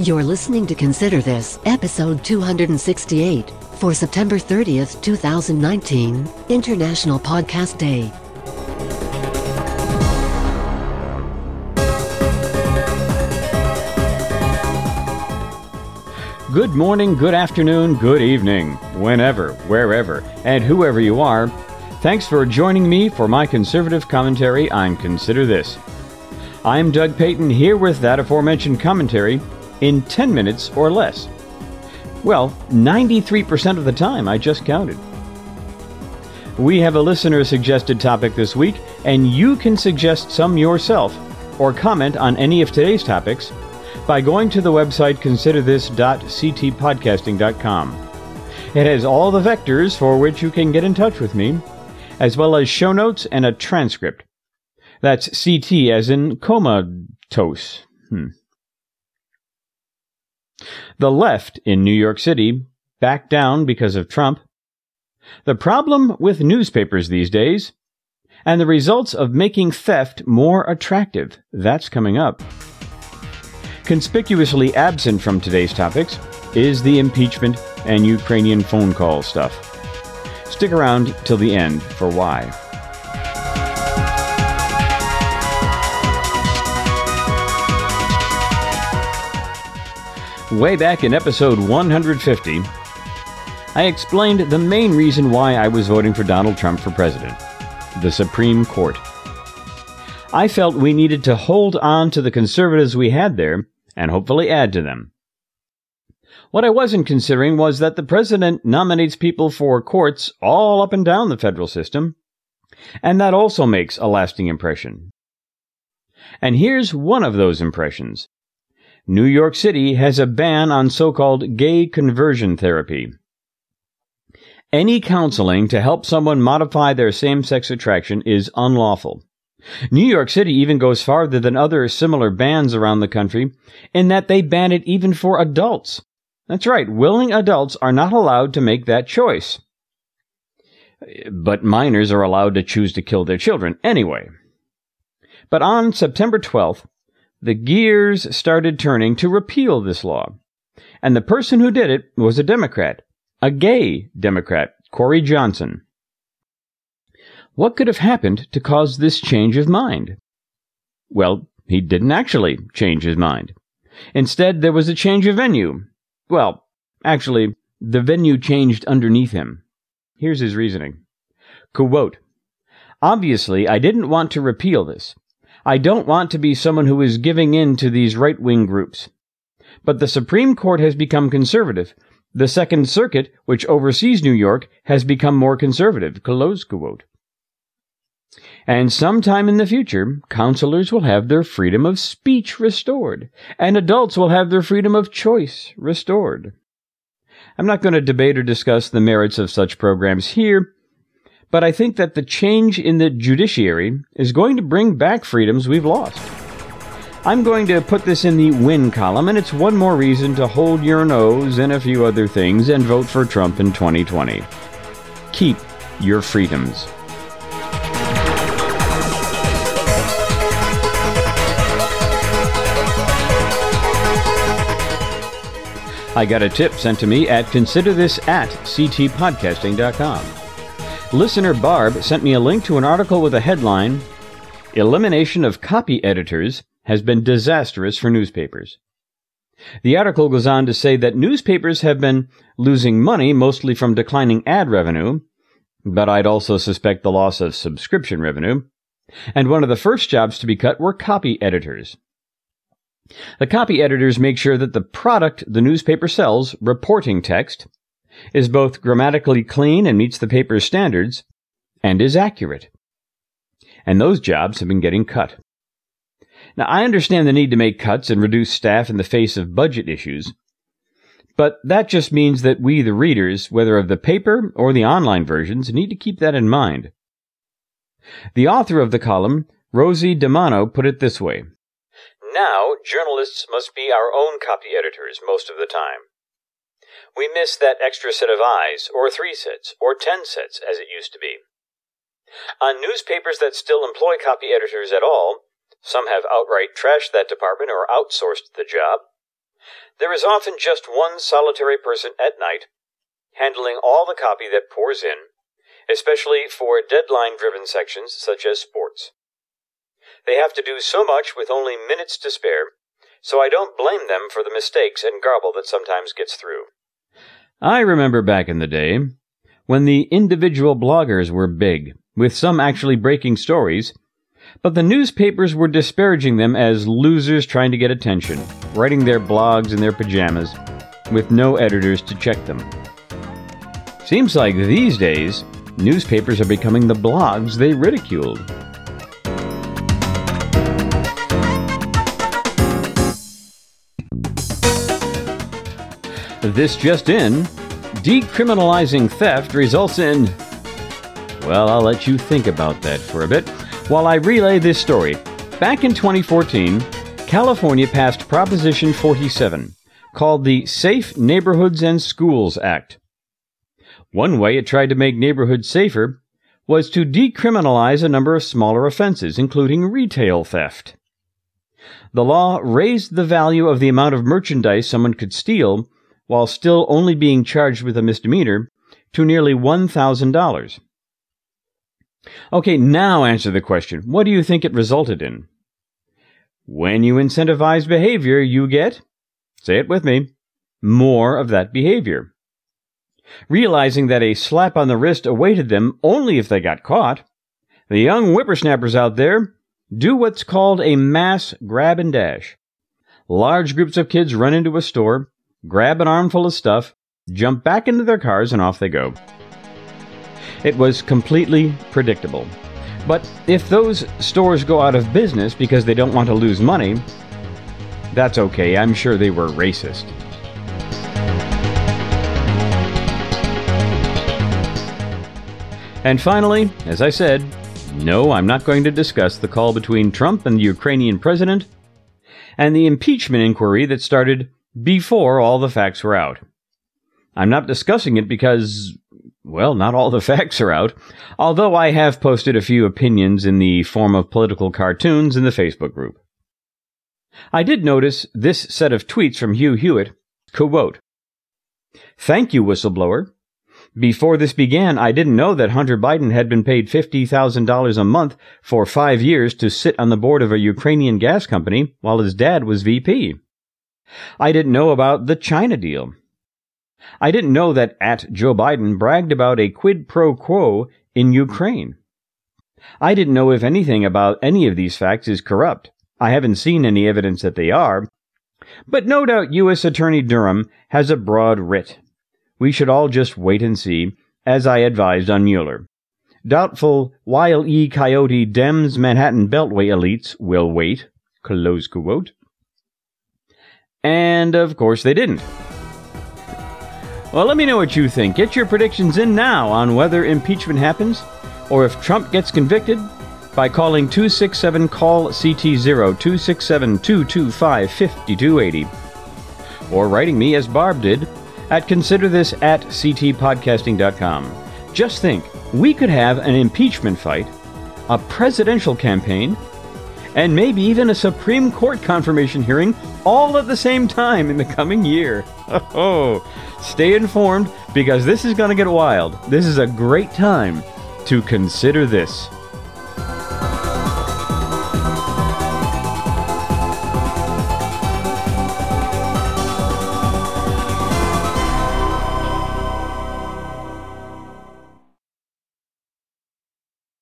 You're listening to Consider This, episode 268, for September 30th, 2019, International Podcast Day. Good morning, good afternoon, good evening, whenever, wherever, and whoever you are. Thanks for joining me for my conservative commentary on Consider This. I'm Doug Payton here with that aforementioned commentary in 10 minutes or less. Well, 93% of the time, I just counted. We have a listener suggested topic this week, and you can suggest some yourself or comment on any of today's topics by going to the website considerthis.ctpodcasting.com. It has all the vectors for which you can get in touch with me, as well as show notes and a transcript. That's CT as in comatose. Hmm. The left in New York City backed down because of Trump. The problem with newspapers these days, and the results of making theft more attractive. That's coming up. Conspicuously absent from today's topics is the impeachment and Ukrainian phone call stuff. Stick around till the end for why. Way back in episode 150, I explained the main reason why I was voting for Donald Trump for president the Supreme Court. I felt we needed to hold on to the conservatives we had there and hopefully add to them. What I wasn't considering was that the president nominates people for courts all up and down the federal system, and that also makes a lasting impression. And here's one of those impressions New York City has a ban on so called gay conversion therapy. Any counseling to help someone modify their same sex attraction is unlawful. New York City even goes farther than other similar bans around the country in that they ban it even for adults. That's right, willing adults are not allowed to make that choice. But minors are allowed to choose to kill their children anyway. But on September 12th, the gears started turning to repeal this law. And the person who did it was a Democrat, a gay Democrat, Corey Johnson. What could have happened to cause this change of mind? Well, he didn't actually change his mind. Instead, there was a change of venue. Well, actually, the venue changed underneath him. Here's his reasoning. Quote, Obviously, I didn't want to repeal this. I don't want to be someone who is giving in to these right wing groups. But the Supreme Court has become conservative. The Second Circuit, which oversees New York, has become more conservative. Close quote. And sometime in the future, counselors will have their freedom of speech restored, and adults will have their freedom of choice restored. I'm not going to debate or discuss the merits of such programs here, but I think that the change in the judiciary is going to bring back freedoms we've lost. I'm going to put this in the win column, and it's one more reason to hold your nose and a few other things and vote for Trump in 2020. Keep your freedoms. I got a tip sent to me at considerthis at ctpodcasting.com. Listener Barb sent me a link to an article with a headline Elimination of Copy Editors Has Been Disastrous for Newspapers. The article goes on to say that newspapers have been losing money mostly from declining ad revenue, but I'd also suspect the loss of subscription revenue. And one of the first jobs to be cut were copy editors. The copy editors make sure that the product the newspaper sells, reporting text, is both grammatically clean and meets the paper's standards, and is accurate. And those jobs have been getting cut. Now, I understand the need to make cuts and reduce staff in the face of budget issues, but that just means that we, the readers, whether of the paper or the online versions, need to keep that in mind. The author of the column, Rosie DiManno, put it this way Now, journalists must be our own copy editors most of the time. We miss that extra set of eyes, or three sets, or ten sets, as it used to be. On newspapers that still employ copy editors at all, some have outright trashed that department or outsourced the job. There is often just one solitary person at night, handling all the copy that pours in, especially for deadline driven sections such as sports. They have to do so much with only minutes to spare, so I don't blame them for the mistakes and garble that sometimes gets through. I remember back in the day when the individual bloggers were big, with some actually breaking stories, but the newspapers were disparaging them as losers trying to get attention, writing their blogs in their pajamas, with no editors to check them. Seems like these days, newspapers are becoming the blogs they ridiculed. This just in decriminalizing theft results in. Well, I'll let you think about that for a bit while I relay this story. Back in 2014, California passed Proposition 47, called the Safe Neighborhoods and Schools Act. One way it tried to make neighborhoods safer was to decriminalize a number of smaller offenses, including retail theft. The law raised the value of the amount of merchandise someone could steal while still only being charged with a misdemeanor to nearly $1,000. Okay, now answer the question. What do you think it resulted in? When you incentivize behavior, you get, say it with me, more of that behavior. Realizing that a slap on the wrist awaited them only if they got caught, the young whippersnappers out there do what's called a mass grab and dash. Large groups of kids run into a store, grab an armful of stuff, jump back into their cars, and off they go. It was completely predictable. But if those stores go out of business because they don't want to lose money, that's okay. I'm sure they were racist. And finally, as I said, no, I'm not going to discuss the call between Trump and the Ukrainian president and the impeachment inquiry that started before all the facts were out. I'm not discussing it because, well, not all the facts are out, although I have posted a few opinions in the form of political cartoons in the Facebook group. I did notice this set of tweets from Hugh Hewitt, quote, Thank you, whistleblower. Before this began, I didn't know that Hunter Biden had been paid $50,000 a month for five years to sit on the board of a Ukrainian gas company while his dad was VP. I didn't know about the China deal. I didn't know that at Joe Biden bragged about a quid pro quo in Ukraine. I didn't know if anything about any of these facts is corrupt. I haven't seen any evidence that they are. But no doubt U.S. Attorney Durham has a broad writ. We should all just wait and see, as I advised on Mueller. Doubtful Wile E. Coyote Dems Manhattan Beltway elites will wait. Close quote. And of course they didn't. Well, let me know what you think. Get your predictions in now on whether impeachment happens or if Trump gets convicted by calling 267 call CT0 267 225 5280 or writing me as Barb did at considerthis at ctpodcasting.com. Just think, we could have an impeachment fight, a presidential campaign, and maybe even a Supreme Court confirmation hearing all at the same time in the coming year. Oh, stay informed because this is going to get wild. This is a great time to consider this.